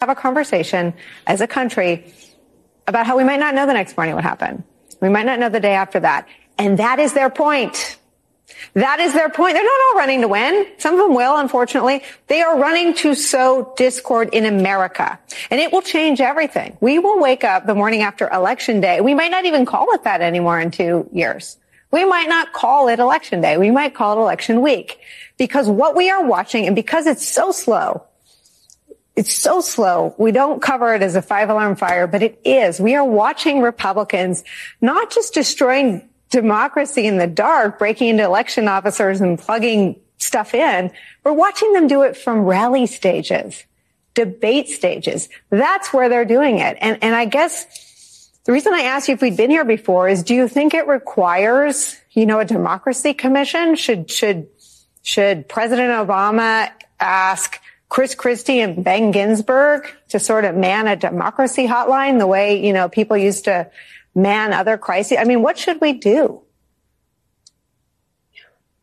have a conversation as a country about how we might not know the next morning what happened. We might not know the day after that. And that is their point. That is their point. They're not all running to win. Some of them will, unfortunately. They are running to sow discord in America. And it will change everything. We will wake up the morning after election day. We might not even call it that anymore in two years. We might not call it election day. We might call it election week because what we are watching and because it's so slow, it's so slow. We don't cover it as a five alarm fire, but it is. We are watching Republicans not just destroying democracy in the dark, breaking into election officers and plugging stuff in. We're watching them do it from rally stages, debate stages. That's where they're doing it. And, and I guess the reason I asked you if we'd been here before is do you think it requires, you know, a democracy commission? Should, should, should President Obama ask Chris Christie and Ben Ginsberg to sort of man a democracy hotline the way, you know, people used to man other crises? I mean, what should we do?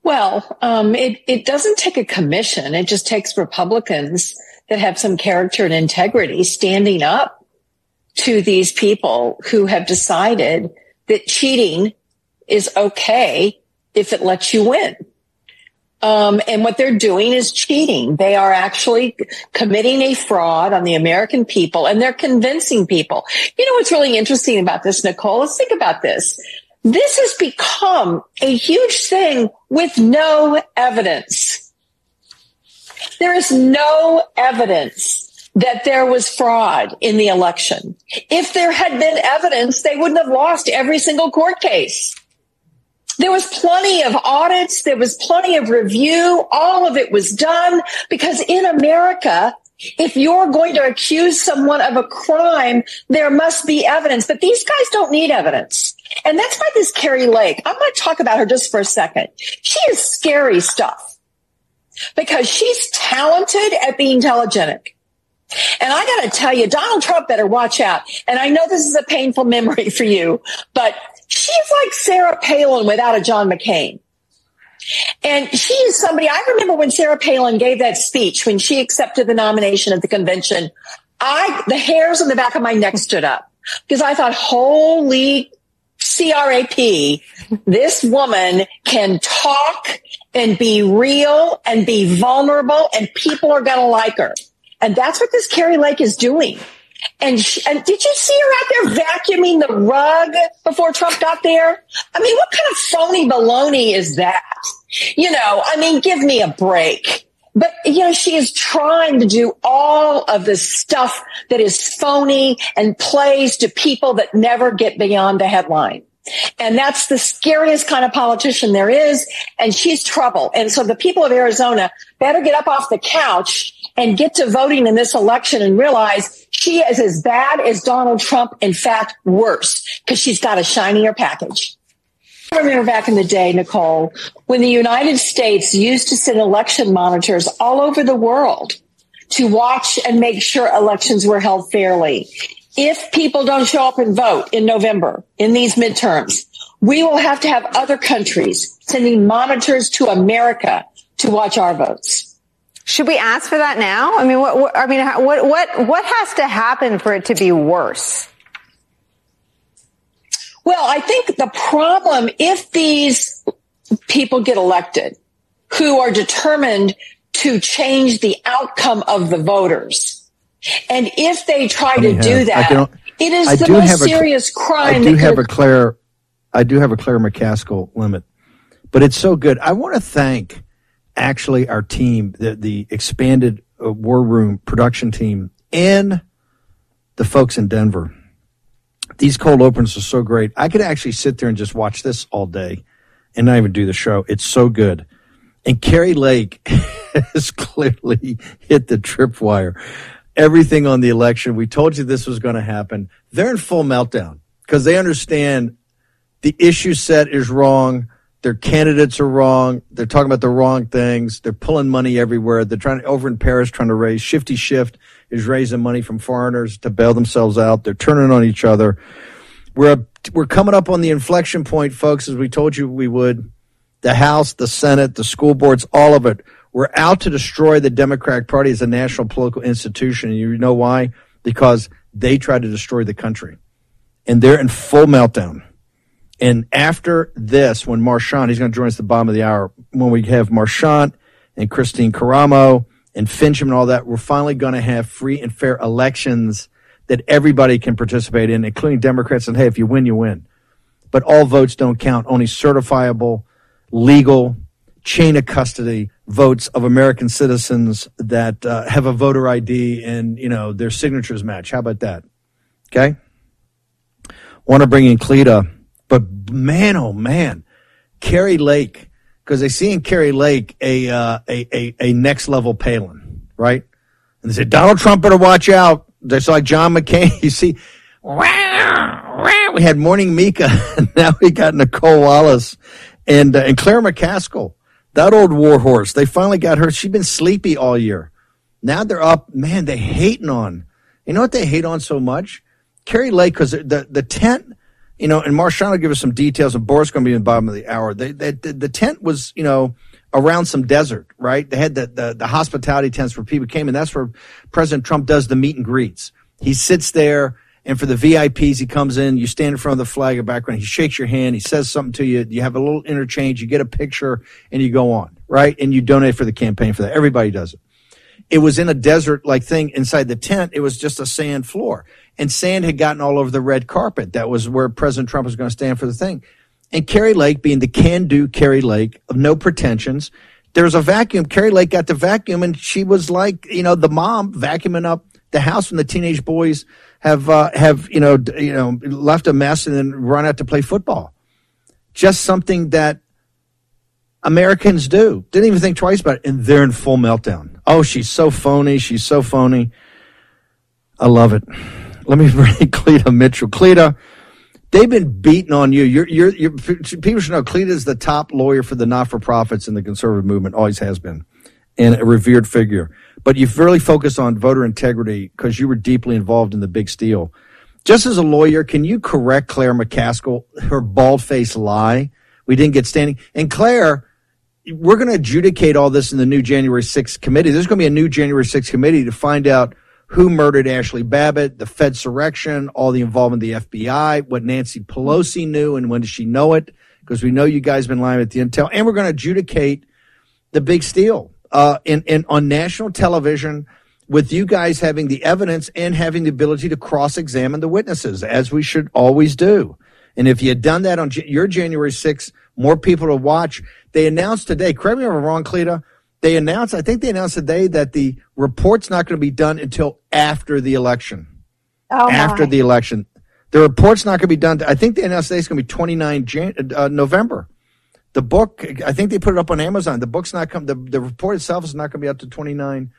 Well, um, it, it doesn't take a commission. It just takes Republicans that have some character and integrity standing up to these people who have decided that cheating is okay if it lets you win. Um, and what they're doing is cheating. They are actually committing a fraud on the American people and they're convincing people. You know what's really interesting about this, Nicolle? Let's think about this. This has become a huge thing with no evidence. There is no evidence that there was fraud in the election. If there had been evidence, they wouldn't have lost every single court case. There was plenty of audits. There was plenty of review. All of it was done because in America, if you're going to accuse someone of a crime, there must be evidence. But these guys don't need evidence. And that's why this Kari Lake, I'm going to talk about her just for a second. She is scary stuff because she's talented at being telegenic. And I got to tell you, Donald Trump better watch out. And I know this is a painful memory for you, but she's like Sarah Palin without a John McCain. And she is somebody, I remember when Sarah Palin gave that speech when she accepted the nomination at the convention, I, the hairs on the back of my neck stood up because I thought, holy CRAP, this woman can talk and be real and be vulnerable and people are going to like her. And that's what this Kari Lake is doing. And, she, and did you see her out there vacuuming the rug before Trump got there? I mean, what kind of phony baloney is that? You know, I mean, give me a break. But, you know, she is trying to do all of the stuff that is phony and plays to people that never get beyond the headline. And that's the scariest kind of politician there is. And she's trouble. And so the people of Arizona better get up off the couch and get to voting in this election and realize she is as bad as Donald Trump. In fact, worse because she's got a shinier package. I remember back in the day, Nicolle, when the United States used to send election monitors all over the world to watch and make sure elections were held fairly. If people don't show up and vote in November in these midterms, we will have to have other countries sending monitors to America to watch our votes. Should we ask for that now? I mean, what, what I mean, what, what, what has to happen for it to be worse? Well, I think the problem, if these people get elected who are determined to change the outcome of the voters, and if they try to do uh, that, it is I the most serious a, crime. I do have a Claire, I do have a Claire McCaskill limit, but it's so good. I want to thank actually our team, the, the expanded uh, War Room production team, and the folks in Denver. These cold opens are so great. I could actually sit there and just watch this all day and not even do the show. It's so good. And Kari Lake has clearly hit the tripwire. Everything on the election, we told you this was going to happen. They're in full meltdown because they understand the issue set is wrong their candidates are wrong. They're talking about the wrong things. They're pulling money everywhere. They're trying over in Paris trying to raise Shifty Shift is raising money from foreigners to bail themselves out. They're turning on each other. We're we're coming up on the inflection point, folks, as we told you we would. The House, the Senate, the school boards, all of it We're out to destroy the Democratic Party as a national political institution. And you know why? Because they tried to destroy the country. And they're in full meltdown. And after this, when Marchant, he's going to join us at the bottom of the hour, when we have Marchant and Christine Karamo and Finchem and all that, we're finally going to have free and fair elections that everybody can participate in, including Democrats. And hey, if you win, you win. But all votes don't count. Only certifiable, legal, chain of custody votes of American citizens that uh, have a voter ID and you know their signatures match. How about that? Okay. Want to bring in Cleta, but man, oh man, Kari Lake, because they see in Kari Lake a, uh, a a a next level Palin, right? And they say Donald Trump better watch out. Just like John McCain, you see. We had Morning Mika, and now we got Nicolle Wallace and uh, and Claire McCaskill that old warhorse. They finally got her. She's been sleepy all year. Now they're up. Man, they hating on. You know what they hate on so much? Kari Lake, because the, the tent, you know, and Marchant will give us some details, and Boris going to be in the bottom of the hour. They, they, the, the tent was, you know, around some desert, right? They had the, the, the hospitality tents where people came, and that's where President Trump does the meet and greets. He sits there and for the VIPs, he comes in, you stand in front of the flag of background, he shakes your hand, he says something to you, you have a little interchange, you get a picture, and you go on, right? And you donate for the campaign for that. Everybody does it. It was in a desert like thing inside the tent. It was just a sand floor. And sand had gotten all over the red carpet. That was where President Trump was going to stand for the thing. And Kari Lake, being the can do Kari Lake of no pretensions, there was a vacuum. Kari Lake got the vacuum and she was like, you know, the mom vacuuming up the house when the teenage boys have uh, have you know you know left a mess and then run out to play football. Just something that Americans do. Didn't even think twice about it, and they're in full meltdown. Oh, she's so phony. She's so phony. I love it. Let me bring Cleta Mitchell. Cleta, they've been beating on you. You're, you're, you're, people should know Cleta is the top lawyer for the not-for-profits in the conservative movement. Always has been, and a revered figure but you've really focused on voter integrity because you were deeply involved in the big steal. Just as a lawyer, can you correct Claire McCaskill, her bald faced lie? We didn't get standing. And Claire, we're going to adjudicate all this in the new January 6th committee. There's going to be a new January 6th committee to find out who murdered Ashli Babbitt, the Fed surrection, all the involvement of the FBI, what Nancy Pelosi knew, and when did she know it? Because we know you guys have been lying at the intel. And we're going to adjudicate the big steal uh, in, in on national television with you guys having the evidence and having the ability to cross-examine the witnesses, as we should always do. And if you had done that on your January 6th, more people to watch. They announced today, correct me if I'm wrong, Cleta, they announced, I think they announced today that the report's not going to be done until after the election. Oh after the election. The report's not going to be done. I think they announced today it's going to be 29 Jan- uh, November. The book, I think they put it up on Amazon. The book's not come. The, the report itself is not going to be up to 29.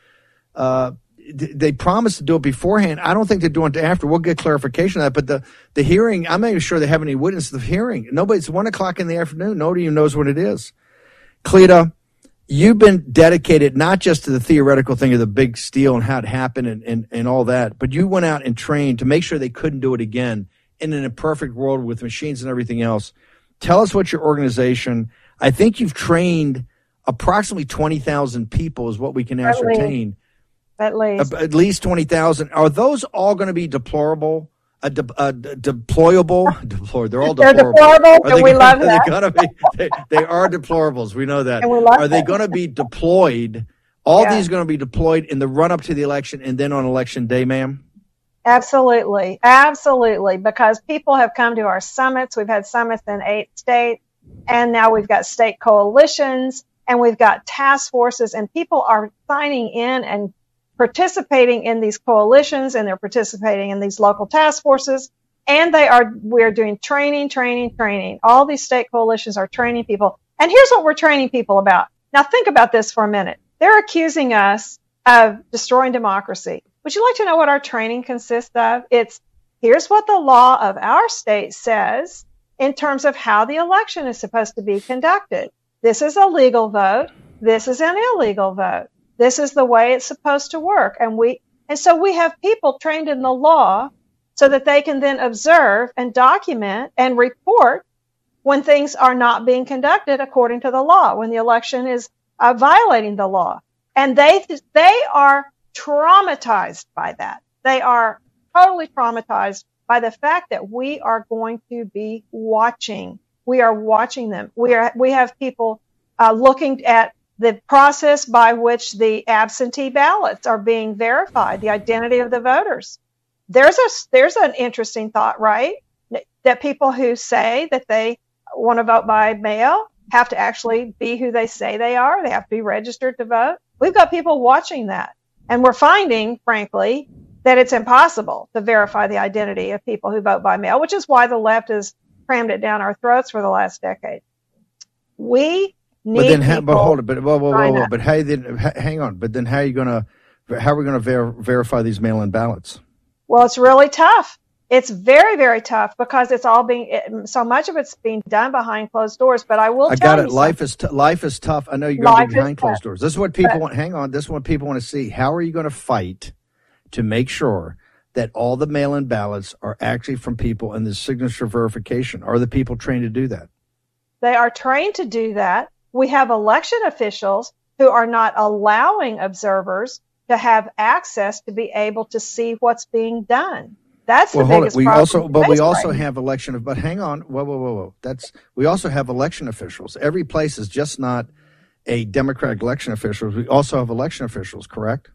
Uh, they promised to do it beforehand. I don't think they're doing it after. We'll get clarification on that. But the, the hearing, I'm not even sure they have any witness to the hearing. Nobody, it's one o'clock in the afternoon. Nobody even knows what it is. Cleta, you've been dedicated not just to the theoretical thing of the big steal and how it happened and, and, and all that, but you went out and trained to make sure they couldn't do it again. And in a perfect world with machines and everything else, Tell us what your organization. I think you've trained approximately twenty thousand people, is what we can ascertain. At least, at least twenty thousand. Are those all going to be deplorable? Uh, de- de- deployable, deplorable. They're all They're deplorable. deplorable, and we gonna, love that. They, gonna be, they, they are deplorables. We know that. And we love are they going to be deployed? All Yeah. these going to be deployed in the run up to the election and then on election day, ma'am. Absolutely. Absolutely. Because people have come to our summits. We've had summits in eight states and now we've got state coalitions and we've got task forces and people are signing in and participating in these coalitions and they're participating in these local task forces. And they are we're doing training training training. All these state coalitions are training people. And here's what we're training people about. Now think about this for a minute. They're accusing us of destroying democracy. Would you like to know what our training consists of? It's here's what the law of our state says in terms of how the election is supposed to be conducted. This is a legal vote. This is an illegal vote this is the way it's supposed to work and we and so we have people trained in the law so that they can then observe and document and report when things are not being conducted according to the law when the election is uh, violating the law. And they, they are traumatized by that. They are totally traumatized by the fact that we are going to be watching. We are watching them. We are, we have people uh, looking at the process by which the absentee ballots are being verified, the identity of the voters. There's a, there's an interesting thought, right? That people who say that they want to vote by mail have to actually be who they say they are. They have to be registered to vote. We've got people watching that. And we're finding, frankly, that it's impossible to verify the identity of people who vote by mail, which is why the left has crammed it down our throats for the last decade. We. But then, ha- but hold it. But whoa, whoa, whoa, whoa. But how then? hang on. But then, how are you going to? How are we going to ver- verify these mail-in ballots? Well, it's really tough. It's very, very tough because it's all being it, so much of it's being done behind closed doors. But I will. I got it. Life is t- life is tough. I know you're going to be behind closed doors. This is what people but, want. Hang on. This is what people want to see. How are you going to fight to make sure that all the mail-in ballots are actually from people in the signature verification? Are the people trained to do that? They are trained to do that. We have election officials who are not allowing observers to have access to be able to see what's being done. That's well, the hold biggest it. We problem. also, but we also right. have election. But hang on, whoa, whoa, whoa, whoa. That's we also have election officials. Every place is just not a Democratic election officials. We also have election officials, correct?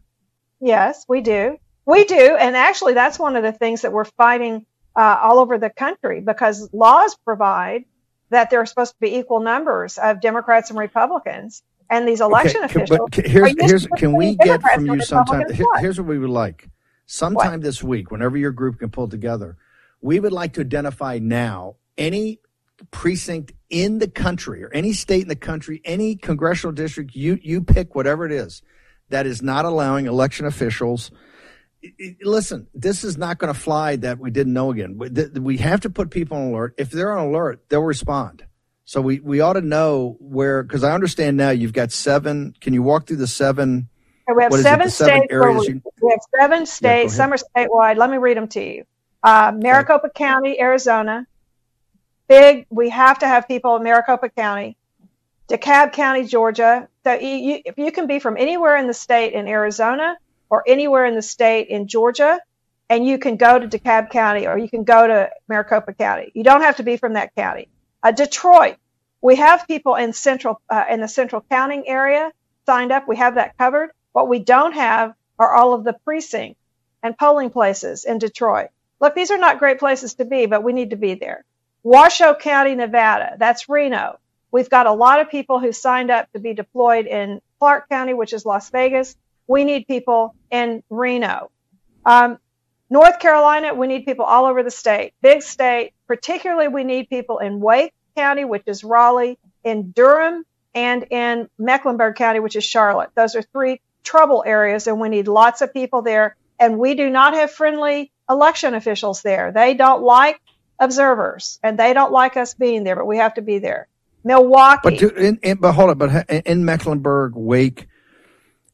Yes, we do. We do, and actually, that's one of the things that we're fighting uh, all over the country because laws provide that there are supposed to be equal numbers of Democrats and Republicans, and these election okay, officials. But here's, here's can we get from you sometime? Here's what we would like sometime what? this week, whenever your group can pull together, we would like to identify now any precinct in the country or any state in the country, any congressional district, you, you pick whatever it is that is not allowing election officials. Listen, this is not going to fly that we didn't know again. We have to put people on alert. If they're on alert, they'll respond. So we, we ought to know where, because I understand now you've got seven. Can you walk through the seven we have seven, states. Areas we, you... we, have seven states. Yeah, some are statewide. Let me read them to you. Uh, Maricopa okay. County, Arizona. Big. We have to have people in Maricopa County. DeKalb County, Georgia. So you, if you can be from anywhere in the state in Arizona or anywhere in the state in Georgia, and you can go to DeKalb County or you can go to Maricopa County. You don't have to be from that county. Uh, Detroit. We have people in central uh, in the central counting area signed up. We have that covered. What we don't have are all of the precincts and polling places in Detroit. Look, these are not great places to be, but we need to be there. Washoe County, Nevada, that's Reno. We've got a lot of people who signed up to be deployed in Clark County, which is Las Vegas. We need people in Reno. Um, North Carolina, we need people all over the state, big state. Particularly, we need people in Wake County, which is Raleigh, in Durham, and in Mecklenburg County, which is Charlotte. Those are three trouble areas and we need lots of people there. And we do not have friendly election officials there. They don't like observers and they don't like us being there, but we have to be there. Milwaukee. But, do, in, in, but hold on, but in Mecklenburg, Wake,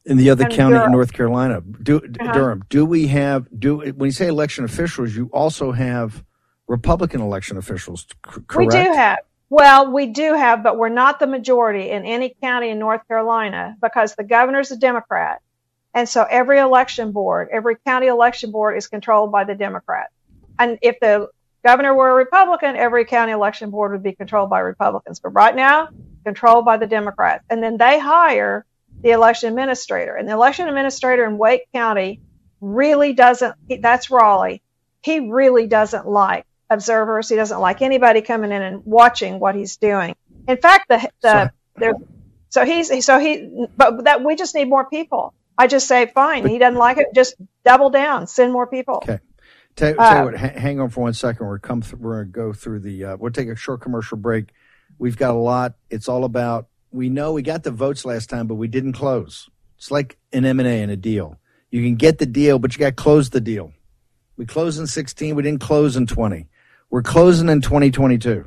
in the other county Durham. in North Carolina, do, uh-huh. Durham, do we have, do, when you say election officials, you also have Republican election officials, correct? We do have. Well, we do have, but we're not the majority in any county in North Carolina because the governor's a Democrat. And so every election board, every county election board is controlled by the Democrat. And if the governor were a Republican, every county election board would be controlled by Republicans. But right now, controlled by the Democrats. And then they hire the election administrator. And the election administrator in Wake County really doesn't, that's Raleigh. He really doesn't like observers. He doesn't like anybody coming in and watching what he's doing. In fact, the the there, so he's so he but that we just need more people. I just say fine. But, he doesn't like it. Just double down. Send more people. Okay. Tell, tell uh, what. hang on for one second. We're come. Th- we're gonna go through the. Uh, we'll take a short commercial break. We've got a lot. It's all about. We know we got the votes last time, but we didn't close. It's like an M and A and a deal. You can get the deal, but you got to close the deal. We closed in 16. We didn't close in 20. We're closing in 2022.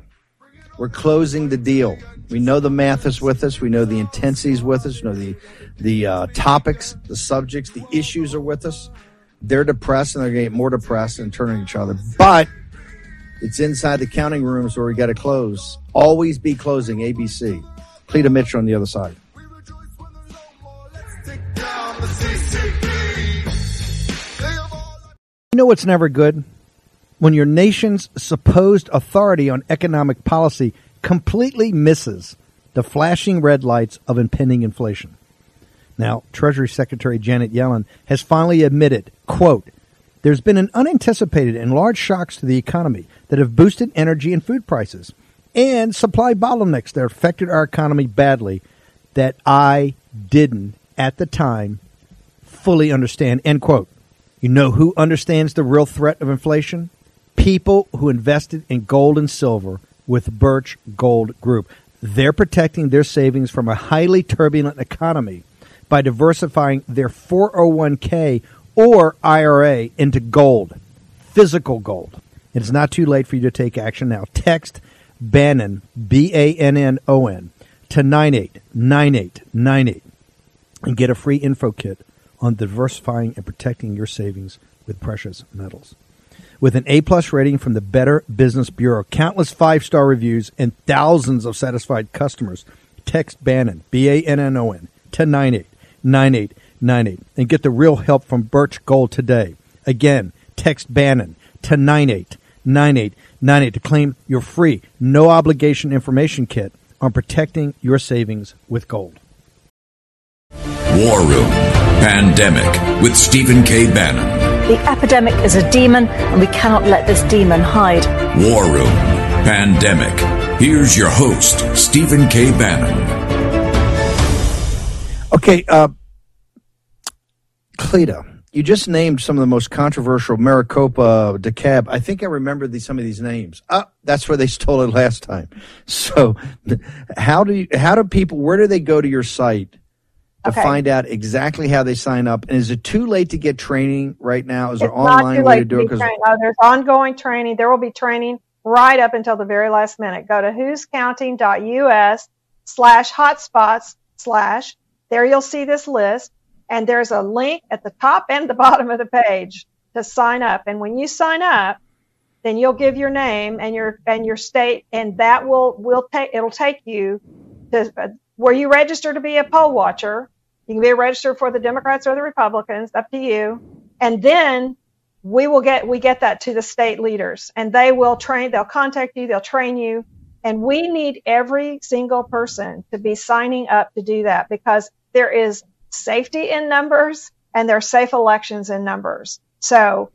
We're closing the deal. We know the math is with us. We know the intensities with us. We know the the uh, topics, the subjects, the issues are with us. They're depressed and they're getting more depressed and turning each other. But it's inside the counting rooms where we got to close. Always be closing. ABC. Cleta Mitchell on the other side. You know what's never good? When your nation's supposed authority on economic policy completely misses the flashing red lights of impending inflation. Now, Treasury Secretary Janet Yellen has finally admitted, quote, there's been an unanticipated and large shocks to the economy that have boosted energy and food prices and supply bottlenecks that affected our economy badly that I didn't at the time fully understand. End quote. You know who understands the real threat of inflation? People who invested in gold and silver with Birch Gold Group. They're protecting their savings from a highly turbulent economy by diversifying their 401k or IRA into gold, physical gold. It's not too late for you to take action now. Text Bannon, B A N N O N, to 989898 and get a free info kit on diversifying and protecting your savings with precious metals. With an A plus rating from the Better Business Bureau, countless five star reviews, and thousands of satisfied customers, text Bannon, B A N N O N, to 989898 and get the real help from Birch Gold today. Again, text Bannon to 989898 to claim your free, no obligation information kit on protecting your savings with gold. War Room Pandemic with Stephen K. Bannon. The epidemic is a demon, and we cannot let this demon hide. War Room Pandemic. Here's your host, Stephen K. Bannon. Okay, uh, Cleta, you just named some of the most controversial Maricopa, DeKalb. I think I remember these, some of these names. Ah, that's where they stole it last time. So, how do you, how do people? Where do they go to your site to Okay. find out exactly how they sign up? And is it too late to get training right now? Is there It's not online way to do it? 'Cause- trained. No, there's ongoing training. There will be training right up until the very last minute. Go to who'scounting.us slash hotspots slash. There you'll see this list, and there's a link at the top and the bottom of the page to sign up. And when you sign up, then you'll give your name and your and your state, and that will will take it'll take you to uh, where you register to be a poll watcher. You can be registered for the Democrats or the Republicans, up to you. And then we will get we get that to the state leaders, and they will train. They'll contact you. They'll train you. And we need every single person to be signing up to do that because there is safety in numbers and there are safe elections in numbers. So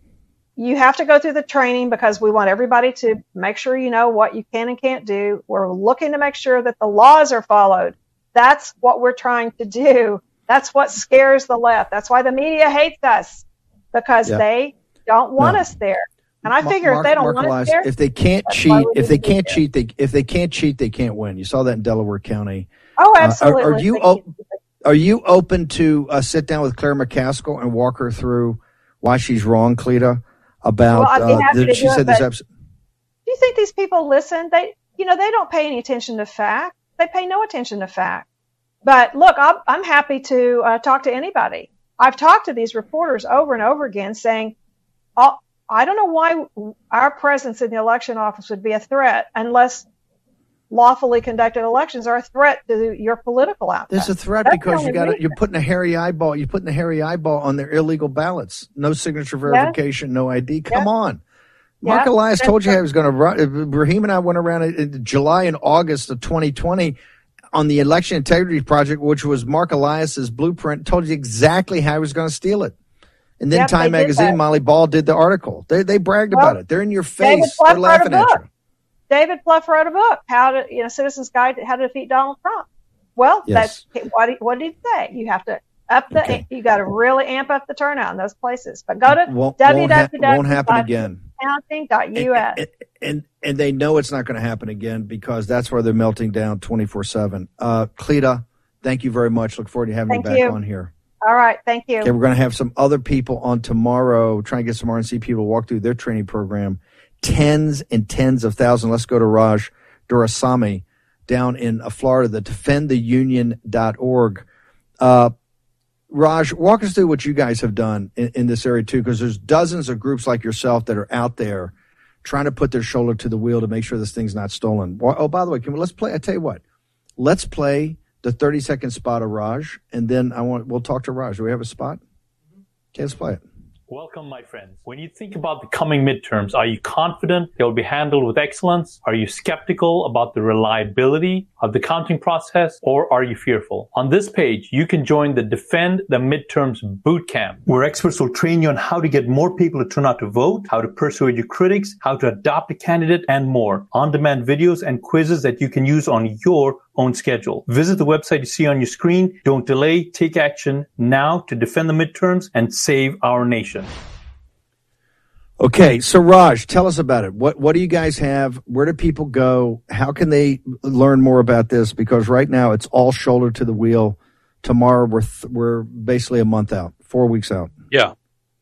you have to go through the training because we want everybody to make sure you know what you can and can't do. We're looking to make sure that the laws are followed. That's what we're trying to do. That's what scares the left. That's why the media hates us because Yeah. they don't want No. us there. And I figure Mark- if they don't Mark want us Elias, there, if they can't cheat, if they can't there. cheat, they if they can't cheat, they can't win. You saw that in Delaware County. oh, Uh, are- absolutely. are you op- Are you open to uh, sit down with Claire McCaskill and walk her through why she's wrong, Cleta? About Well, uh, the- she do it, said this episode. do you think these people listen? They, you know, they don't pay any attention to fact. They pay no attention to fact. But look, I'm, I'm happy to uh, talk to anybody. I've talked to these reporters over and over again saying, oh, I don't know why our presence in the election office would be a threat unless lawfully conducted elections are a threat to your political outcome. There's a threat That's because you got you're putting a hairy eyeball. You're putting a hairy eyeball on their illegal ballots. No signature verification, no ID. Come Yeah. on. Mark Yeah. Elias told you. I was going to run. Raheem and I went around in- in July and August of 2020 on the Election Integrity Project, which was Mark Elias's blueprint. Told you exactly how he was going to steal it. And then Yep, Time Magazine. Molly Ball did the article. They they bragged Well, about it. They're in your face. They're laughing at you. David Plouffe wrote a book, how to, you know, Citizens Guide to How to Defeat Donald Trump. Well, Yes. that's what, did- what did he say? You have to up the, Okay. you got to really amp up the turnout in those places. But go to Won't, won't, won't happen www.counting.us. again. and, and and they know it's not going to happen again because that's where they're melting down 24 7 uh cleta thank you very much look forward to having Thank you back you. on here All right. Thank you. okay we're going to have some other people on tomorrow try and get some rnc people to walk through their training program tens and tens of thousands let's go to raj Doraisamy down in uh, florida the defendtheunion.org uh Raj, walk us through what you guys have done in, in this area too, because there's dozens of groups like yourself that are out there trying to put their shoulder to the wheel to make sure this thing's not stolen. Oh, by the way, can we let's play? I tell you what, let's play the 30 second spot of Raj, and then I want we'll talk to Raj. Do we have a spot? Okay, let's play it. Welcome, my friends. When you think about the coming midterms, are you confident they will be handled with excellence? Are you skeptical about the reliability of the counting process or are you fearful? On this page, you can join the Defend the Midterms Bootcamp, where experts will train you on how to get more people to turn out to vote, how to persuade your critics, how to adopt a candidate, and more. On-demand videos and quizzes that you can use on your own schedule. Visit the website you see on your screen. Don't delay. Take action now to defend the midterms and save our nation. Okay, so Raj, tell us about it. What what do you guys have? Where do people go? How can they learn more about this? Because right now it's all shoulder to the wheel. Tomorrow we're th- we're basically a month out, four weeks out. Yeah,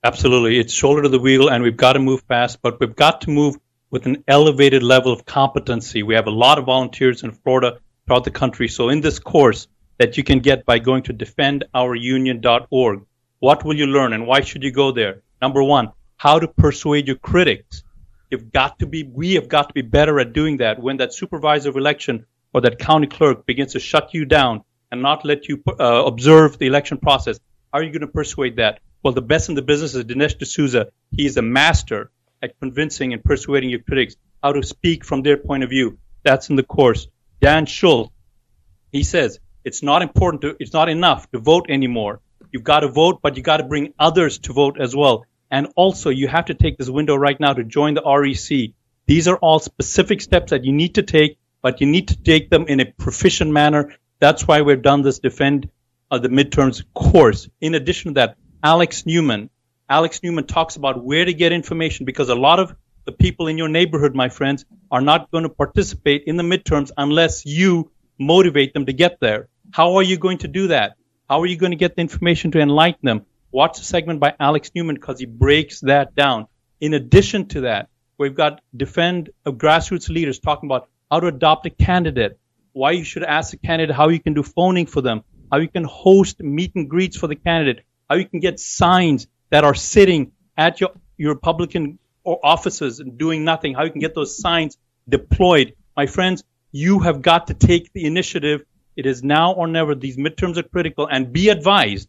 absolutely. It's shoulder to the wheel, and we've got to move fast, but we've got to move with an elevated level of competency. We have a lot of volunteers in Florida throughout the country. So in this course that you can get by going to defendourunion.org, what will you learn and why should you go there? Number one, how to persuade your critics. You've got to be, we have got to be better at doing that. When that supervisor of election or that county clerk begins to shut you down and not let you uh, observe the election process, how are you going to persuade that? Well, the best in the business is Dinesh D'Souza. He is a master at convincing and persuading your critics how to speak from their point of view. That's in the course. Dan Schultz, he says it's not important to, it's not enough to vote anymore. You've got to vote, but you got to bring others to vote as well. And also, you have to take this window right now to join the REC. These are all specific steps that you need to take, but you need to take them in a proficient manner. That's why we've done this defend uh, the midterms course. In addition to that, Alex Newman, Alex Newman talks about where to get information because a lot of the people in your neighborhood, my friends, are not going to participate in the midterms unless you motivate them to get there. How are you going to do that? How are you going to get the information to enlighten them? Watch the segment by Alex Newman because he breaks that down. In addition to that, we've got defend of grassroots leaders talking about how to adopt a candidate, why you should ask a candidate how you can do phoning for them, how you can host meet and greets for the candidate, how you can get signs that are sitting at your, your Republican or offices and doing nothing, how you can get those signs deployed. My friends, you have got to take the initiative. It is now or never. These midterms are critical and be advised,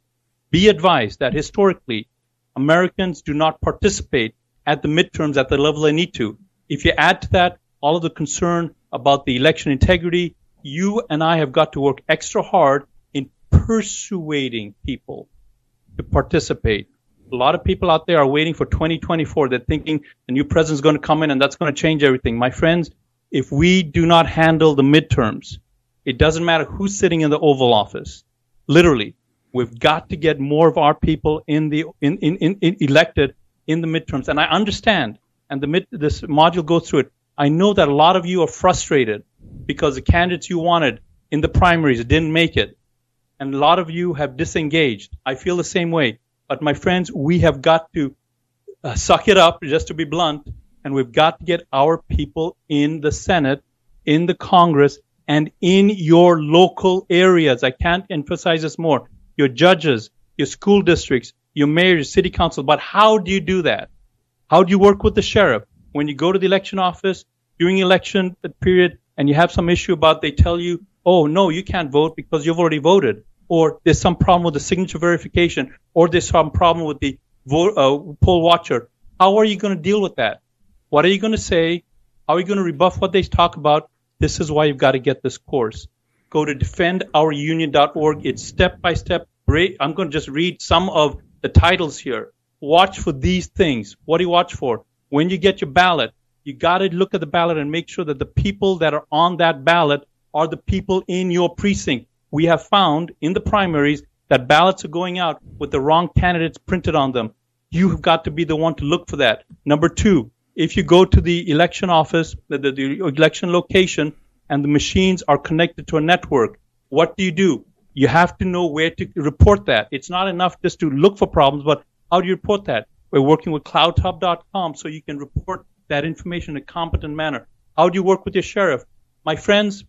be advised that historically Americans do not participate at the midterms at the level they need to. If you add to that all of the concern about the election integrity, you and I have got to work extra hard in persuading people to participate a lot of people out there are waiting for 2024. They're thinking the new president's going to come in and that's going to change everything. My friends, if we do not handle the midterms, it doesn't matter who's sitting in the Oval Office. Literally, we've got to get more of our people in the in, in, in, in elected in the midterms. And I understand, and the mid, this module goes through it. I know that a lot of you are frustrated because the candidates you wanted in the primaries didn't make it, and a lot of you have disengaged. I feel the same way. But my friends, we have got to uh, suck it up, just to be blunt, and we've got to get our people in the Senate, in the Congress, and in your local areas. I can't emphasize this more. Your judges, your school districts, your mayor, your city council. But how do you do that? How do you work with the sheriff? When you go to the election office during election period and you have some issue about they tell you, oh no, you can't vote because you've already voted or there's some problem with the signature verification, or there's some problem with the uh, poll watcher. How are you going to deal with that? What are you going to say? How are you going to rebuff what they talk about? This is why you've got to get this course. Go to defendourunion.org. It's step by step. I'm going to just read some of the titles here. Watch for these things. What do you watch for? When you get your ballot, you got to look at the ballot and make sure that the people that are on that ballot are the people in your precinct we have found in the primaries that ballots are going out with the wrong candidates printed on them. You have got to be the one to look for that. Number two, if you go to the election office, the, the, the election location, and the machines are connected to a network, what do you do? You have to know where to report that. It's not enough just to look for problems, but how do you report that? We're working with clouthub.com so you can report that information in a competent manner. How do you work with your sheriff? My friends,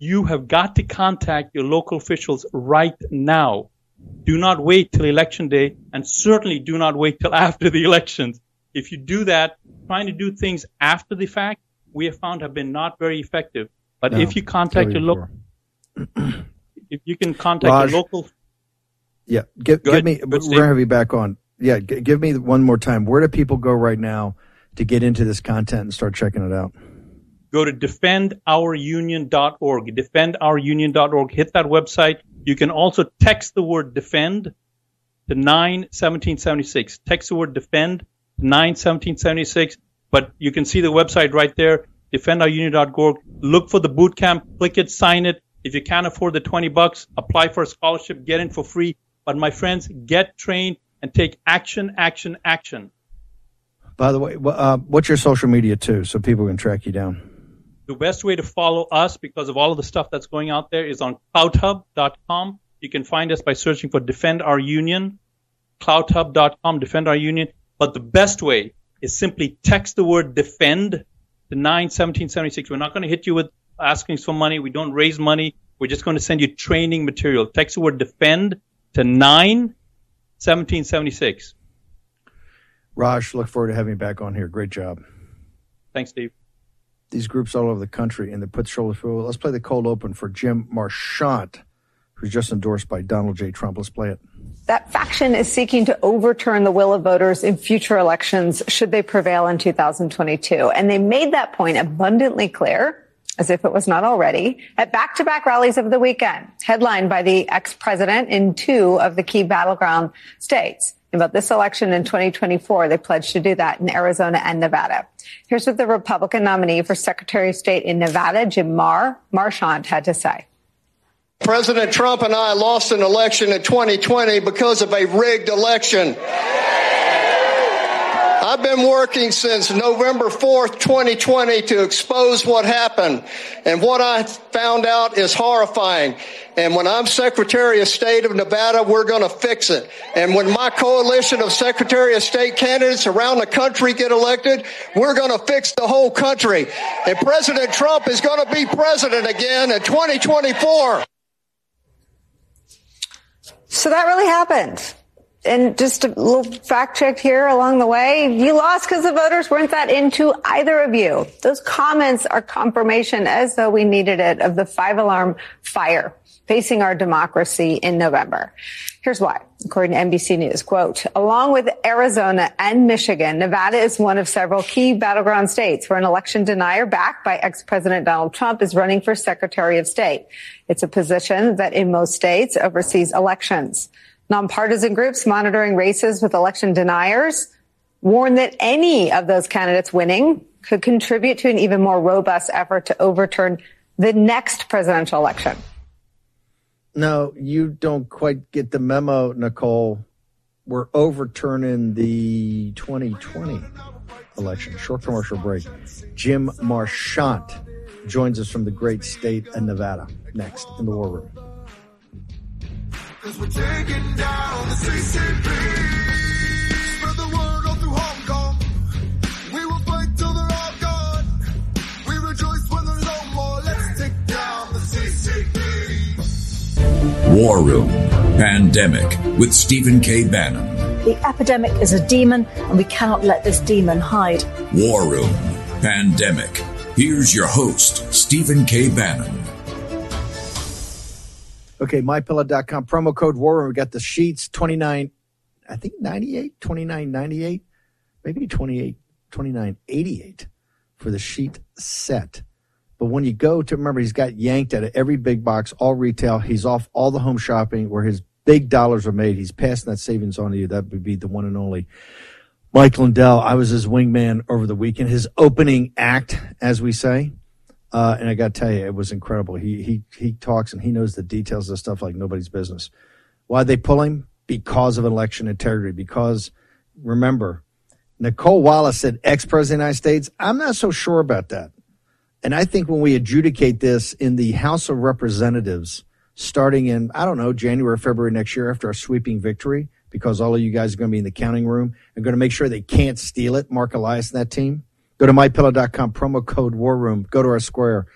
you have got to contact your local officials right now. Do not wait till election day and certainly do not wait till after the elections. If you do that, trying to do things after the fact, we have found have been not very effective. But no, if you contact your local, if you can contact Raj, your local, yeah, give get me. We're going to have you back on. yeah, g- give me one more time. Where do people go right now to get into this content and start checking it out? Go to defendourunion.org. Defendourunion.org. Hit that website. You can also text the word defend to 91776. Text the word defend to 91776. But you can see the website right there, defendourunion.org. Look for the boot camp, click it, sign it. If you can't afford the 20 bucks, apply for a scholarship, get in for free. But my friends, get trained and take action, action, action. By the way, uh, what's your social media too, so people can track you down? The best way to follow us, because of all of the stuff that's going out there, is on clouthub.com. You can find us by searching for Defend Our Union, clouthub.com, Defend Our Union. But the best way is simply text the word defend to 91776. We're not going to hit you with asking for money. We don't raise money. We're just going to send you training material. Text the word defend to 91776. Raj, look forward to having you back on here. Great job. Thanks, Steve. These groups all over the country and they put shoulders forward. Let's play the cold open for Jim Marchant, who's just endorsed by Donald J. Trump. Let's play it. That faction is seeking to overturn the will of voters in future elections should they prevail in 2022. And they made that point abundantly clear as if it was not already, at back-to-back rallies of the weekend, headlined by the ex-president in two of the key battleground states. About this election in 2024, they pledged to do that in Arizona and Nevada. Here's what the Republican nominee for Secretary of State in Nevada, Jim Mar Marchant, had to say. President Trump and I lost an election in 2020 because of a rigged election. I've been working since November 4th, 2020 to expose what happened. And what I found out is horrifying. And when I'm Secretary of State of Nevada, we're going to fix it. And when my coalition of Secretary of State candidates around the country get elected, we're going to fix the whole country. And President Trump is going to be president again in 2024. So that really happened and just a little fact check here along the way. You lost because the voters weren't that into either of you. Those comments are confirmation as though we needed it of the five alarm fire facing our democracy in November. Here's why. According to NBC News, quote, along with Arizona and Michigan, Nevada is one of several key battleground states where an election denier backed by ex-President Donald Trump is running for Secretary of State. It's a position that in most states oversees elections. Nonpartisan groups monitoring races with election deniers warn that any of those candidates winning could contribute to an even more robust effort to overturn the next presidential election. No, you don't quite get the memo, Nicolle. We're overturning the 2020 election. Short commercial break. Jim Marchant joins us from the great state of Nevada next in the War Room. Cause we're taking down the CCP. Spread the word all through Hong Kong. We will fight till they're all gone. We rejoice when there's no more. Let's take down the CCP. War Room Pandemic with Stephen K. Bannon. The epidemic is a demon, and we cannot let this demon hide. War Room Pandemic. Here's your host, Stephen K. Bannon. Okay, mypillow.com promo code war. We got the sheets 29, I think 98, 29, 98, maybe 28, 29, 88 for the sheet set. But when you go to remember, he's got yanked out of every big box, all retail. He's off all the home shopping where his big dollars are made. He's passing that savings on to you. That would be the one and only Mike Lindell. I was his wingman over the weekend. His opening act, as we say, uh, and I got to tell you, it was incredible. He he he talks and he knows the details of stuff like nobody's business. Why they pull him? Because of election integrity. Because remember, Nicolle Wallace said ex president of the United States. I'm not so sure about that. And I think when we adjudicate this in the House of Representatives, starting in I don't know January, February next year after a sweeping victory, because all of you guys are going to be in the counting room and going to make sure they can't steal it. Mark Elias and that team Go to mypillow.com, promo code war room. Go to our square.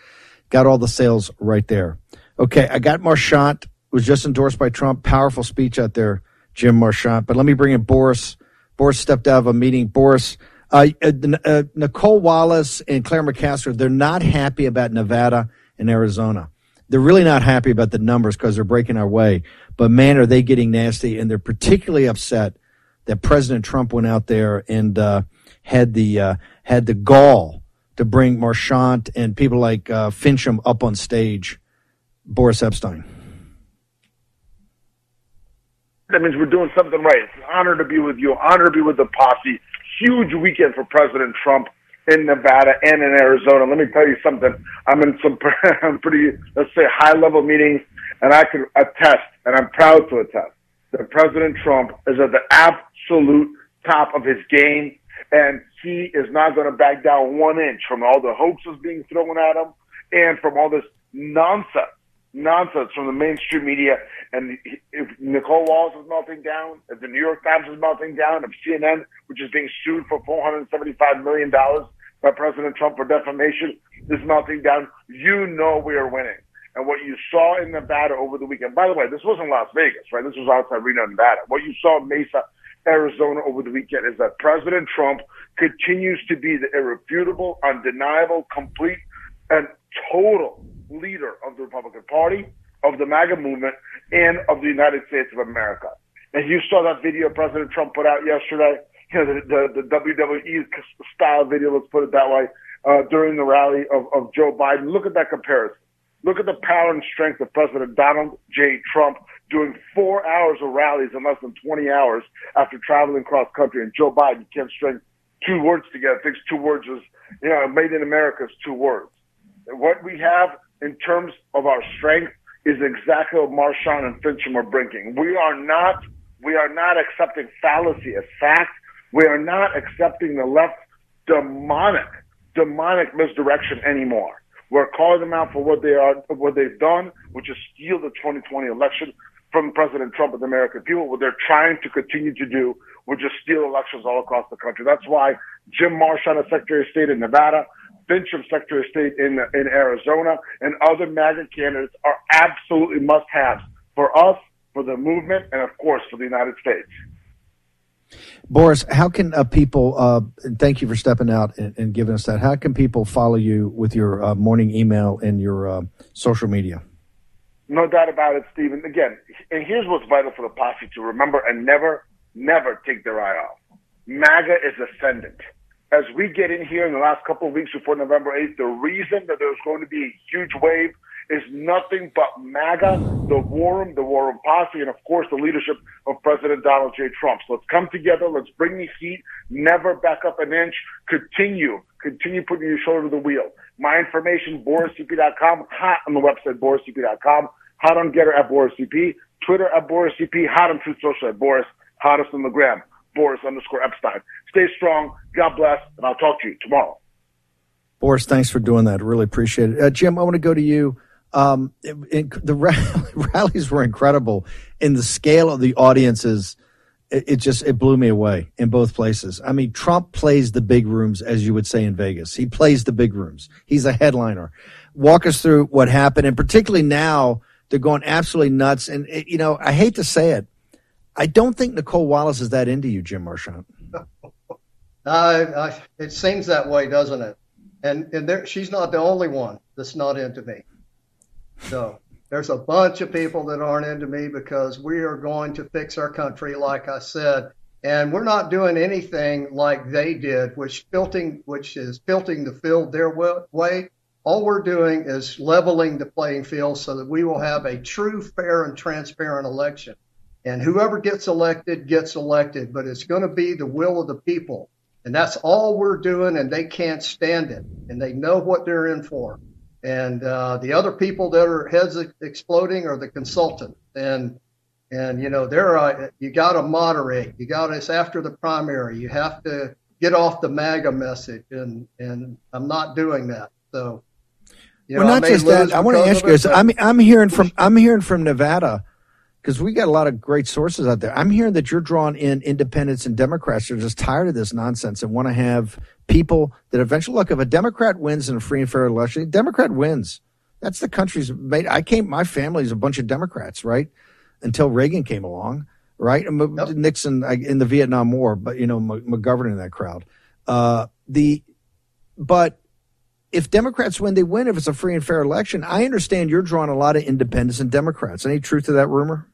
Got all the sales right there. Okay, I got Marchant, was just endorsed by Trump. Powerful speech out there, Jim Marchant. But let me bring in Boris. Boris stepped out of a meeting. Boris, uh, uh, uh, Nicolle Wallace and Claire McCaskill, they're not happy about Nevada and Arizona. They're really not happy about the numbers because they're breaking our way. But man, are they getting nasty, and they're particularly upset that President Trump went out there and uh, had the uh, had the gall to bring Marchant and people like uh, Finchem up on stage. Boris Epshteyn. That means we're doing something right. It's an honor to be with you. Honor to be with the posse. Huge weekend for President Trump in Nevada and in Arizona. Let me tell you something. I'm in some pretty, let's say, high level meetings, and I can attest, and I'm proud to attest, that President Trump is at the absolute top of his game, and he is not going to back down one inch from all the hoaxes being thrown at him and from all this nonsense nonsense from the mainstream media. And if Nicolle Wallace is melting down, if the New York Times is melting down, if CNN, which is being sued for $475 million by President Trump for defamation, is melting down, you know we are winning. And what you saw in Nevada over the weekend, by the way, this wasn't Las Vegas, right? This was outside Reno, Nevada. What you saw in Mesa, Arizona over the weekend is that President Trump continues to be the irrefutable, undeniable, complete, and total leader of the Republican Party, of the MAGA movement, and of the United States of America. And you saw that video President Trump put out yesterday, you know, the, the, the WWE style video, let's put it that way, uh, during the rally of, of Joe Biden. Look at that comparison. Look at the power and strength of President Donald J. Trump doing four hours of rallies in less than 20 hours after traveling cross country. And Joe Biden can't string two words together. Thinks two words is, you know, made in America is two words. And what we have in terms of our strength is exactly what Marchant and Finchem are bringing. We are not, we are not accepting fallacy as fact. We are not accepting the left demonic, demonic misdirection anymore. We're calling them out for what they are, what they've done, which is steal the 2020 election from President Trump and the American people. What they're trying to continue to do, which is steal elections all across the country. That's why Jim Marchant, as Secretary of State in Nevada, Finchem Secretary of State in in Arizona, and other MAGA candidates are absolutely must-haves for us, for the movement, and of course for the United States. Boris, how can uh, people? Uh, thank you for stepping out and, and, giving us that. How can people follow you with your uh, morning email and your uh, social media? No doubt about it, Stephen. Again, and here's what's vital for the posse to remember and never, never take their eye off. MAGA is ascendant as we get in here in the last couple of weeks before November 8th, the reason that there's going to be a huge wave is nothing but MAGA, the War Room, the War Room Posse, and of course the leadership of President Donald J. Trump. So let's come together. Let's bring the heat. Never back up an inch. Continue. Continue putting your shoulder to the wheel. My information, boriscp.com, hot on the website, boriscp.com, hot on Gettr at boriscp, Twitter at boriscp, hot on Truth Social at Boris, hottest on the gram. Boris underscore Epshteyn. Stay strong. God bless, and I'll talk to you tomorrow. Boris, thanks for doing that. Really appreciate it. Uh, Jim, I want to go to you. Um, it, it, the rallies were incredible, in the scale of the audiences, it, it, just it blew me away in both places. I mean, Trump plays the big rooms, as you would say in Vegas. He plays the big rooms. He's a headliner. Walk us through what happened, and particularly now they're going absolutely nuts. And you know, I hate to say it, I don't think Nicolle Wallace is that into you, Jim Marchant. Uh, it seems that way, doesn't it? And and there, she's not the only one that's not into me. So there's a bunch of people that aren't into me because we are going to fix our country, like I said, and we're not doing anything like they did, which which is filting the field their way. All we're doing is leveling the playing field so that we will have a true, fair, and transparent election. And whoever gets elected gets elected, but it's going to be the will of the people. And that's all we're doing, and they can't stand it. And they know what they're in for. And uh, the other people that are heads exploding are the consultant And and you know they're uh, you got to moderate. You got it's after the primary. You have to get off the MAGA message, and and I'm not doing that. So. You know, well, not just that. I want to ask you. Guys I'm I'm hearing from I'm hearing from Nevada because we got a lot of great sources out there. I'm hearing that you're drawing in independents and Democrats who are just tired of this nonsense and want to have people that eventually look. If a Democrat wins in a free and fair election, Democrat wins. That's the country's made. I came. My family's a bunch of Democrats, right? Until Reagan came along, right? Nixon in the Vietnam War, but you know McGovern in that crowd. Uh, the but if Democrats win, they win. If it's a free and fair election, I understand you're drawing a lot of independents and Democrats. Any truth to that rumor?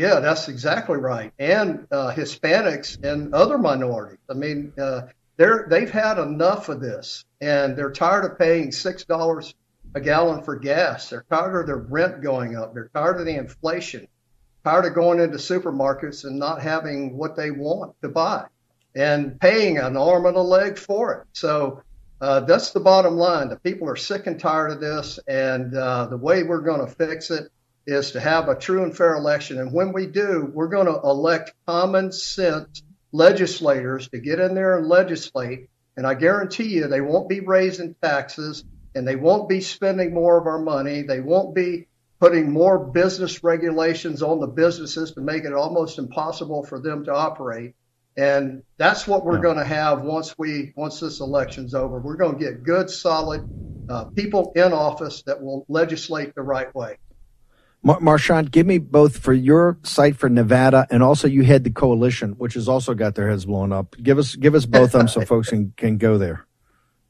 Yeah, that's exactly right. And uh, Hispanics and other minorities. I mean, uh, they're they've had enough of this, and they're tired of paying six dollars a gallon for gas. They're tired of their rent going up. They're tired of the inflation. Tired of going into supermarkets and not having what they want to buy, and paying an arm and a leg for it. So. Uh, that's the bottom line. The people are sick and tired of this, and uh, the way we're going to fix it is to have a true and fair election. And when we do, we're going to elect common sense legislators to get in there and legislate. And I guarantee you they won't be raising taxes and they won't be spending more of our money. They won't be putting more business regulations on the businesses to make it almost impossible for them to operate. And that's what we're yeah. going to have once we once this election's over. We're going to get good, solid uh, people in office that will legislate the right way. Mar- Marchant, give me both for your site for Nevada, and also you head the coalition, which has also got their heads blown up. Give us give us both of them so folks can, can go there.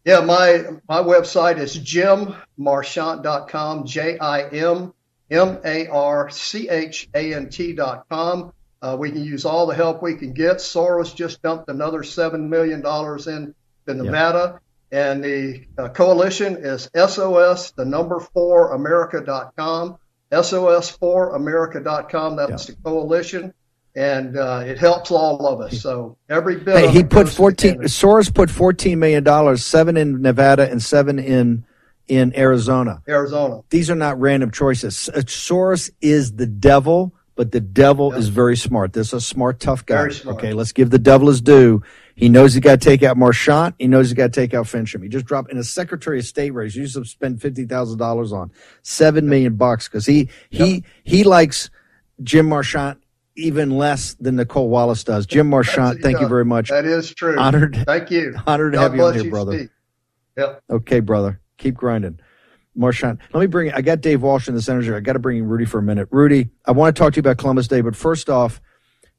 Yeah, my my website is jimmarchant.com, J I M M A R C H A N T.com. Uh, we can use all the help we can get. Soros just dumped another $7 million in the Nevada. And the uh, coalition is SOS, the number four, America.com. SOS4America.com. That's yeah. the coalition, and uh, it helps all of us. So every bit. Hey, he put fourteen. Soros put fourteen million dollars, seven in Nevada and seven in in Arizona. Arizona. These are not random choices. Uh, Soros is the devil, but the devil yep. is very smart. This is a smart, tough guy. Okay, let's give the devil his due. He knows he got to take out Marchant. He knows he got to take out Finchem. He just dropped in a Secretary of State race. He used to spend fifty thousand dollars on seven million bucks because he he yep. he likes Jim Marchant even less than Nicolle Wallace does. Jim Marchant, thank you very much. That is true. Honored. Thank you. Honored to God have you on here, brother. Steve. Yep. Okay, brother. Keep grinding. Marchant. Let me bring. I got Dave Walsh in the center. I got to bring in Rudy for a minute. Rudy, I want to talk to you about Columbus Day, but first off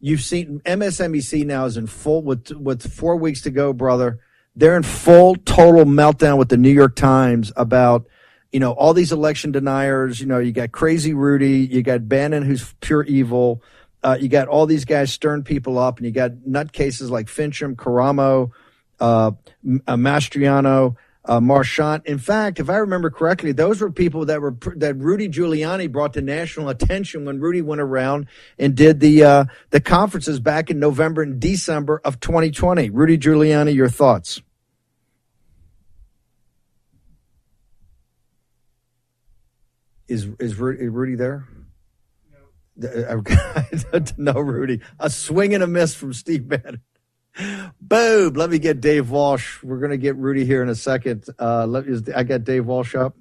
You've seen MSNBC now is in full with with four weeks to go, brother. They're in full total meltdown with the New York Times about you know all these election deniers. You know, you got crazy Rudy, you got Bannon who's pure evil. Uh, you got all these guys stirring people up, and you got nutcases like Finchem, Karamo, uh, uh Mastriano uh, Marchant. In fact, if I remember correctly, those were people that were that Rudy Giuliani brought to national attention when Rudy went around and did the uh, the conferences back in November and December of 2020. Rudy Giuliani, your thoughts? Is is Rudy, there? No. no, Rudy. A swing and a miss from Steve Bannon. Boom. Let me get Dave Walsh. We're going to get Rudy here in a second. Uh, let me, I got Dave Walsh up.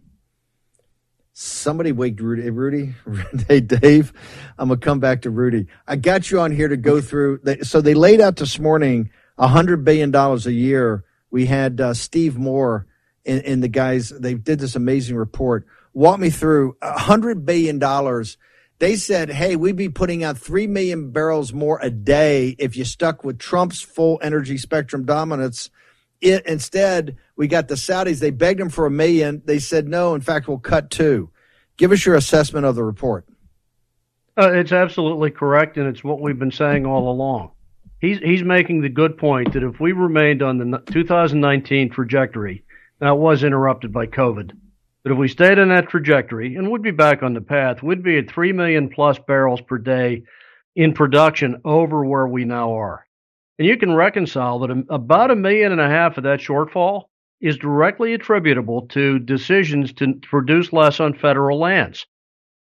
Somebody wake Rudy. Hey, Rudy. hey, Dave. I'm going to come back to Rudy. I got you on here to go through. So they laid out this morning $100 billion a year. We had uh, Steve Moore and, and the guys, they did this amazing report. Walk me through $100 billion they said, hey, we'd be putting out 3 million barrels more a day if you stuck with Trump's full energy spectrum dominance. It, instead, we got the Saudis. They begged them for a million. They said, no, in fact, we'll cut two. Give us your assessment of the report. Uh, it's absolutely correct, and it's what we've been saying all along. He's, he's making the good point that if we remained on the 2019 trajectory, that was interrupted by COVID, but if we stayed on that trajectory, and we'd be back on the path, we'd be at 3 million plus barrels per day in production over where we now are. And you can reconcile that about a million and a half of that shortfall is directly attributable to decisions to produce less on federal lands.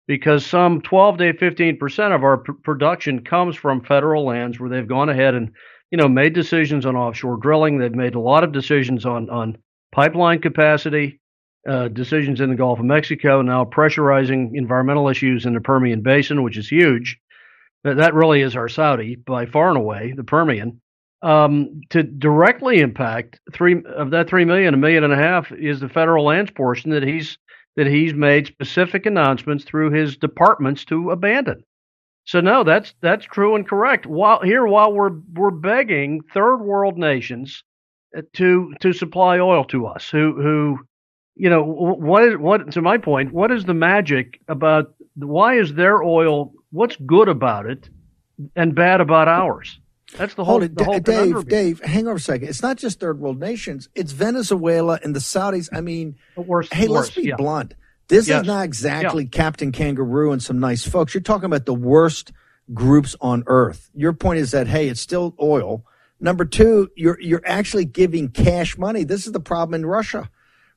Because some 12 to 15% of our production comes from federal lands where they've gone ahead and, you know, made decisions on offshore drilling. They've made a lot of decisions on, on pipeline capacity uh, decisions in the Gulf of Mexico, now pressurizing environmental issues in the Permian Basin, which is huge. That really is our Saudi by far and away, the Permian. Um, to directly impact three of that three million, a million and a half is the federal lands portion that he's that he's made specific announcements through his departments to abandon. So no, that's that's true and correct. While here, while we're we're begging third world nations uh, to to supply oil to us, who who you know what is what to my point what is the magic about why is their oil what's good about it and bad about ours? That's the whole, Hold it, the whole Dave. Dave, hang on a second. It's not just third world nations. It's Venezuela and the Saudis. I mean, worst, hey, let's be yeah. blunt. This Yes. is not exactly Captain Kangaroo and some nice folks. You're talking about the worst groups on earth. Your point is that hey, it's still oil. Number two, you're you're actually giving cash money. This is the problem in Russia,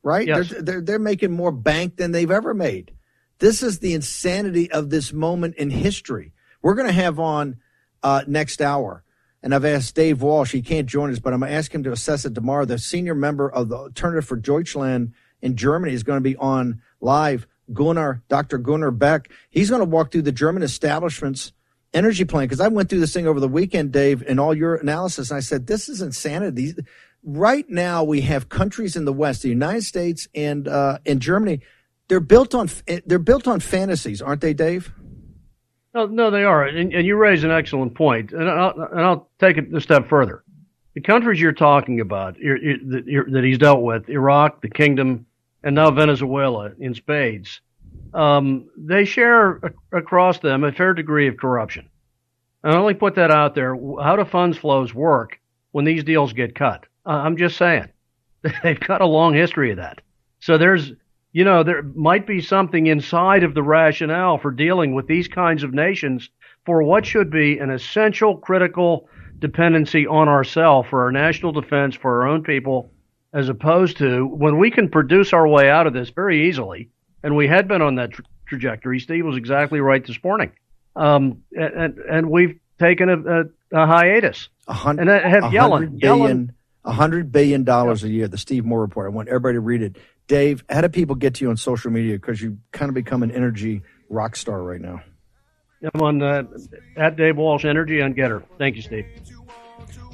right? Yes. They're, they're they're making more bank than they've ever made. This is the insanity of this moment in history. We're going to have on uh, next hour, and I've asked Dave Walsh. He can't join us, but I'm going to ask him to assess it tomorrow. The senior member of the Alternative for Deutschland in Germany is going to be on live. Gunnar, Dr. Gunnar Beck. He's going to walk through the German establishment's energy plan because I went through this thing over the weekend, Dave, and all your analysis. And I said, this is insanity. Right now, we have countries in the West, the United States and uh, and Germany. They're built on they're built on fantasies, aren't they, Dave? No, no, they are, and, and you raise an excellent point, and I'll, and I'll take it a step further. The countries you're talking about you're, you're, that, he's dealt with, Iraq, the Kingdom, and now Venezuela in spades, um, they share across them a fair degree of corruption. And I only put that out there. How do funds flows work when these deals get cut? Uh, I'm just saying they've got a long history of that. So there's you know, there might be something inside of the rationale for dealing with these kinds of nations for what should be an essential, critical dependency on ourselves for our national defense, for our own people, as opposed to when we can produce our way out of this very easily. And we had been on that tra- trajectory. Steve was exactly right this morning. Um, and, and we've taken a, a, a hiatus. A hundred, and have a Yellen, hundred billion, a hundred billion dollars a year. The Steve Moore report. I want everybody to read it. Dave, how do people get to you on social media? Because you kind of become an energy rock star right now. I'm on uh, at Dave Walsh Energy on Gettr. Thank you, Steve.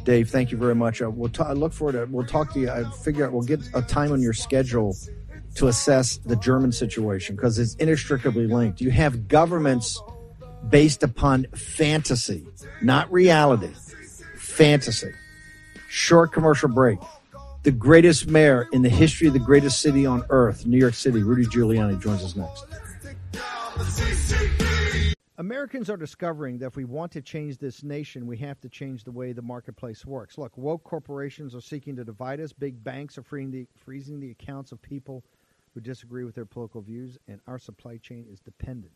Dave, thank you very much. Uh, we'll ta- I look forward to. We'll talk to you. I figure out. We'll get a time on your schedule to assess the German situation because it's inextricably linked. You have governments based upon fantasy, not reality. Fantasy. Short commercial break. The greatest mayor in the history of the greatest city on earth, New York City, Rudy Giuliani, joins us next. Americans are discovering that if we want to change this nation, we have to change the way the marketplace works. Look, woke corporations are seeking to divide us. Big banks are the, freezing the accounts of people who disagree with their political views, and our supply chain is dependent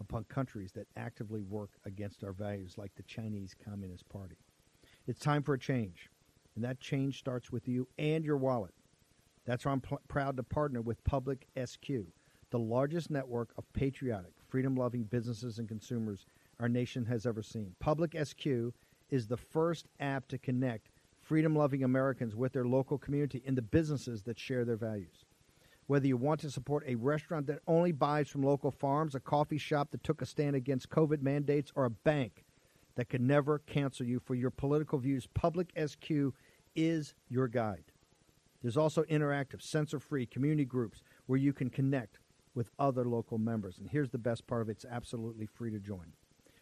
upon countries that actively work against our values, like the Chinese Communist Party. It's time for a change, and that change starts with you and your wallet. That's why I'm pl- proud to partner with Public SQ, the largest network of patriotic, freedom loving businesses and consumers our nation has ever seen. Public SQ is the first app to connect freedom loving Americans with their local community and the businesses that share their values. Whether you want to support a restaurant that only buys from local farms, a coffee shop that took a stand against COVID mandates, or a bank that could never cancel you for your political views, Public SQ is your guide. There's also interactive, sensor free community groups where you can connect with other local members. And here's the best part of it it's absolutely free to join.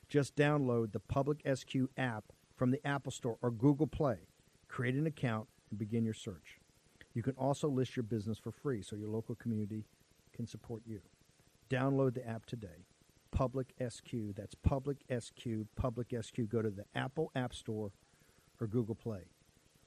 Just download the Public SQ app from the Apple Store or Google Play, create an account, and begin your search. You can also list your business for free so your local community can support you. Download the app today. Public SQ. That's Public SQ. Public SQ. Go to the Apple App Store or Google Play.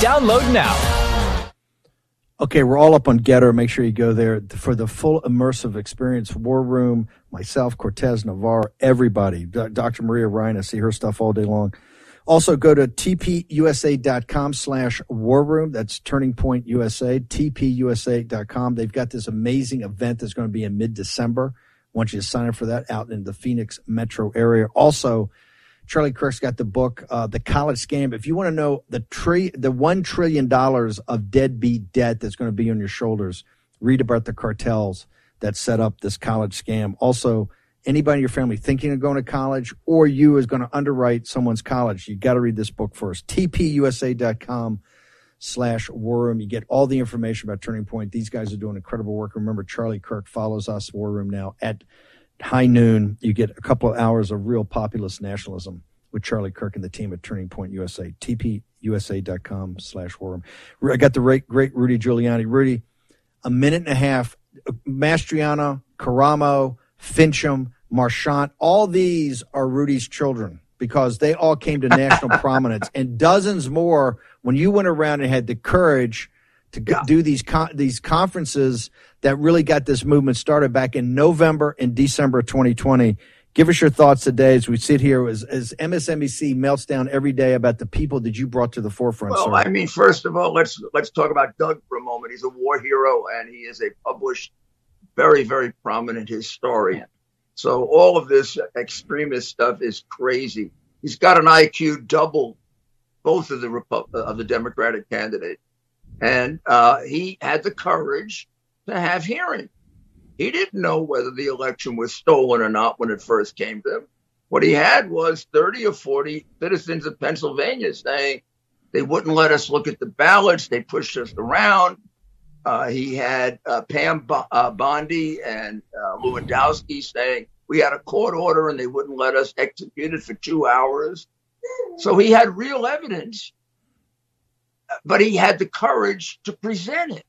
Download now. Okay, we're all up on Gettr. Make sure you go there for the full immersive experience. War Room, myself, Cortez Navarro, everybody. Dr. Maria Ryan, I see her stuff all day long. Also, go to tpusa.com slash war room. That's Turning Point USA, tpusa.com. They've got this amazing event that's going to be in mid December. I want you to sign up for that out in the Phoenix metro area. Also, Charlie Kirk's got the book, uh, The College Scam. If you want to know the tri- the one trillion dollars of deadbeat debt that's going to be on your shoulders, read about the cartels that set up this college scam. Also, anybody in your family thinking of going to college or you is going to underwrite someone's college, you got to read this book first. tpusa.com slash war room. You get all the information about Turning Point. These guys are doing incredible work. Remember, Charlie Kirk follows us, War Room, now at high noon. You get a couple of hours of real populist nationalism with Charlie Kirk and the team at Turning Point USA. tpusa.com slash war room. I got the great, great Rudy Giuliani. Rudy, a minute and a half. Mastriano, Karamo, Finchem, Marchant, all these are Rudy's children because they all came to national prominence and dozens more when you went around and had the courage to yeah. do these con- these conferences that really got this movement started back in November and December 2020. Give us your thoughts today as we sit here as, as MSNBC melts down every day about the people that you brought to the forefront. Well, sir. I mean, first of all, let's let's talk about Doug for a moment. He's a war hero and he is a published, very very prominent historian. So all of this extremist stuff is crazy. He's got an IQ double both of the Repu- of the Democratic candidate, and uh, he had the courage to have hearings. He didn't know whether the election was stolen or not when it first came to him. What he had was 30 or 40 citizens of Pennsylvania saying they wouldn't let us look at the ballots. They pushed us around. Uh, he had uh, Pam B- uh, Bondi and uh, Lewandowski saying we had a court order and they wouldn't let us execute it for two hours. So he had real evidence, but he had the courage to present it.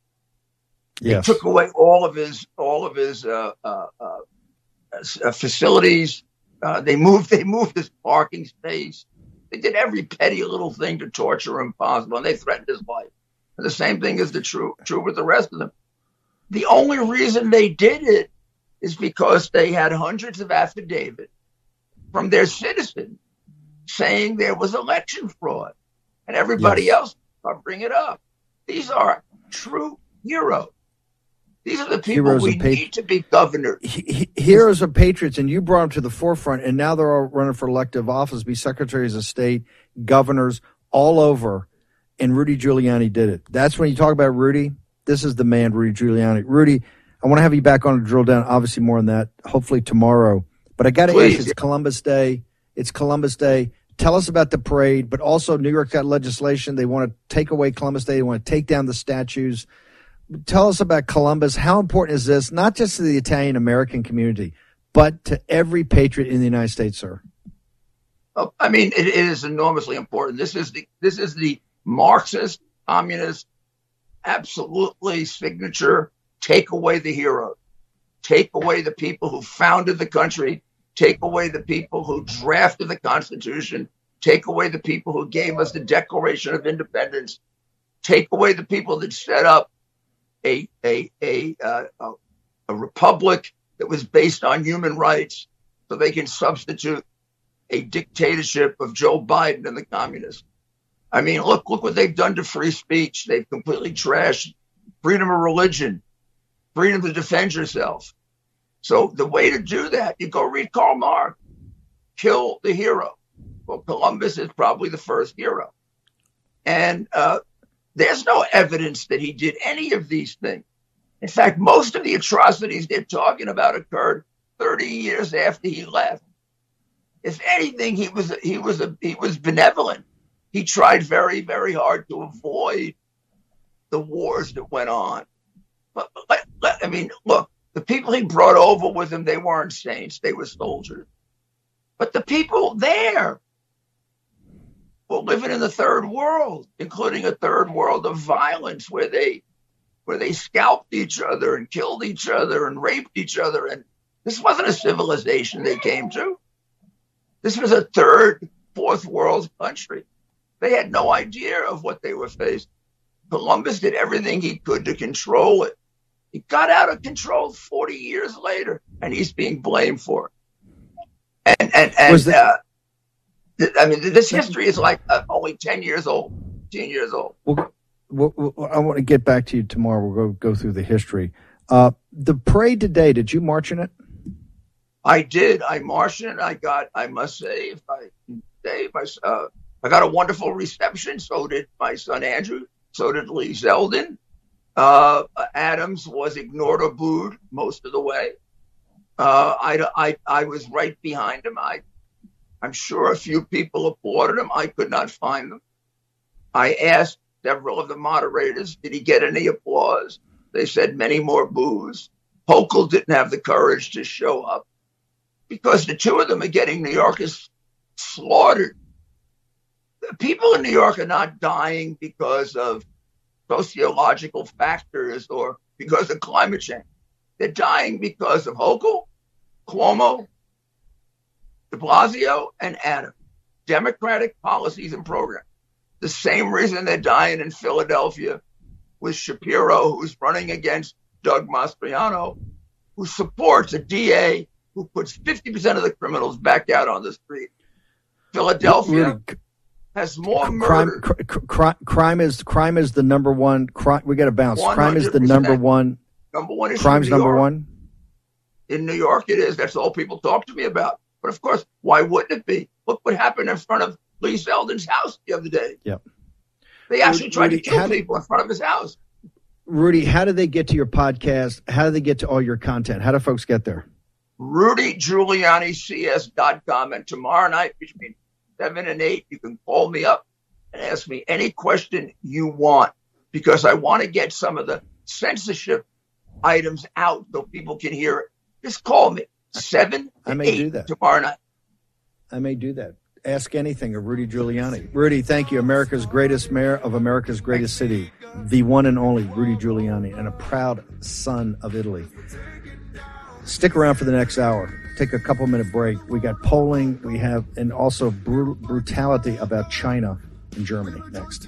Yes. They took away all of his all of his uh, uh, uh, uh facilities. Uh, they moved they moved his parking space. They did every petty little thing to torture him possible, and they threatened his life. And the same thing is the true true with the rest of them. The only reason they did it is because they had hundreds of affidavits from their citizens saying there was election fraud, and everybody yes. else are bring it up. These are true heroes. These are the people heroes we need to be governors. He, heroes of patriots, and you brought them to the forefront, and now they're all running for elective office, be secretaries of state, governors, all over. And Rudy Giuliani did it. That's when you talk about Rudy. This is the man, Rudy Giuliani. Rudy, I want to have you back on to drill down, obviously, more on that, hopefully tomorrow. But I got to ask it's Columbus Day. It's Columbus Day. Tell us about the parade, but also New York got legislation. They want to take away Columbus Day. They want to take down the statues. Tell us about Columbus. How important is this, not just to the Italian American community, but to every patriot in the United States, sir? Oh, I mean, it is enormously important. This is the this is the Marxist, communist, absolutely signature. Take away the heroes. Take away the people who founded the country take away the people who drafted the Constitution, take away the people who gave us the Declaration of Independence, take away the people that set up a a a uh, a, a republic that was based on human rights, so they can substitute a dictatorship of Joe Biden and the communists. I mean, look look what they've done to free speech. They've completely trashed freedom of religion, freedom to defend yourself. So the way to do that, you go read Karl Marx, kill the hero. Well, Columbus is probably the first hero. And uh, there's no evidence that he did any of these things. In fact, most of the atrocities they're talking about occurred 30 years after he left. If anything, he was he was a, he was benevolent. He tried very very hard to avoid the wars that went on. But, but I mean, look, the people he brought over with him, they weren't saints, they were soldiers. But the people there were living in the third world, including a third world of violence where they where they scalped each other and killed each other and raped each other. And this wasn't a civilization they came to. This was a third, fourth world country. They had no idea of what they were faced. Columbus did everything he could to control it. It got out of control 40 years later, and he's being blamed for it. And and and that- uh, I mean, this history is like uh, only 10 years old. 10 years old. Well, well, well, I want to get back to you tomorrow. We'll go go through the history. Uh, the parade today. Did you march in it? I did. I marched in it. I got. I must say, if I say, my, uh, I got a wonderful reception. So did my son Andrew. So did Lee Zeldin. Uh, Adams was ignored or booed most of the way. Uh, I, I, I was right behind him. I, I'm sure a few people applauded him. I could not find them. I asked several of the moderators, did he get any applause? They said many more boos. Hochul didn't have the courage to show up because the two of them are getting New Yorkers slaughtered. People in New York are not dying because of sociological factors or because of climate change. They're dying because of Hochul, Cuomo, de Blasio, and Adam. Democratic policies and programs. The same reason they're dying in Philadelphia with Shapiro, who's running against Doug Mastriano, who supports a DA who puts 50% of the criminals back out on the street. Philadelphia has more crime, crime, crime is crime is the number one crime. We got to bounce. Crime is the number one. Number one is Crime's number York. one. In New York, it is. That's all people talk to me about. But of course, why wouldn't it be? Look what happened in front of Lee Zeldin's house the other day. Yep. They actually tried Rudy, to kill how did- people in front of his house. Rudy, how did they get to your podcast? How do they get to all your content? How do folks get there? RudyGiulianiCS.com. And tomorrow night between 7 and 8, you can call me up and ask me any question you want because I want to get some of the censorship items out so people can hear it. Just call me. 7 I may 8 do that. tomorrow night. I may do that. Ask anything of Rudy Giuliani. Rudy, thank you. America's greatest mayor of America's greatest city, the one and only Rudy Giuliani, and a proud son of Italy. Stick around for the next hour. Take a couple minute break. We got polling. We have, and also bru- brutality about China and Germany next.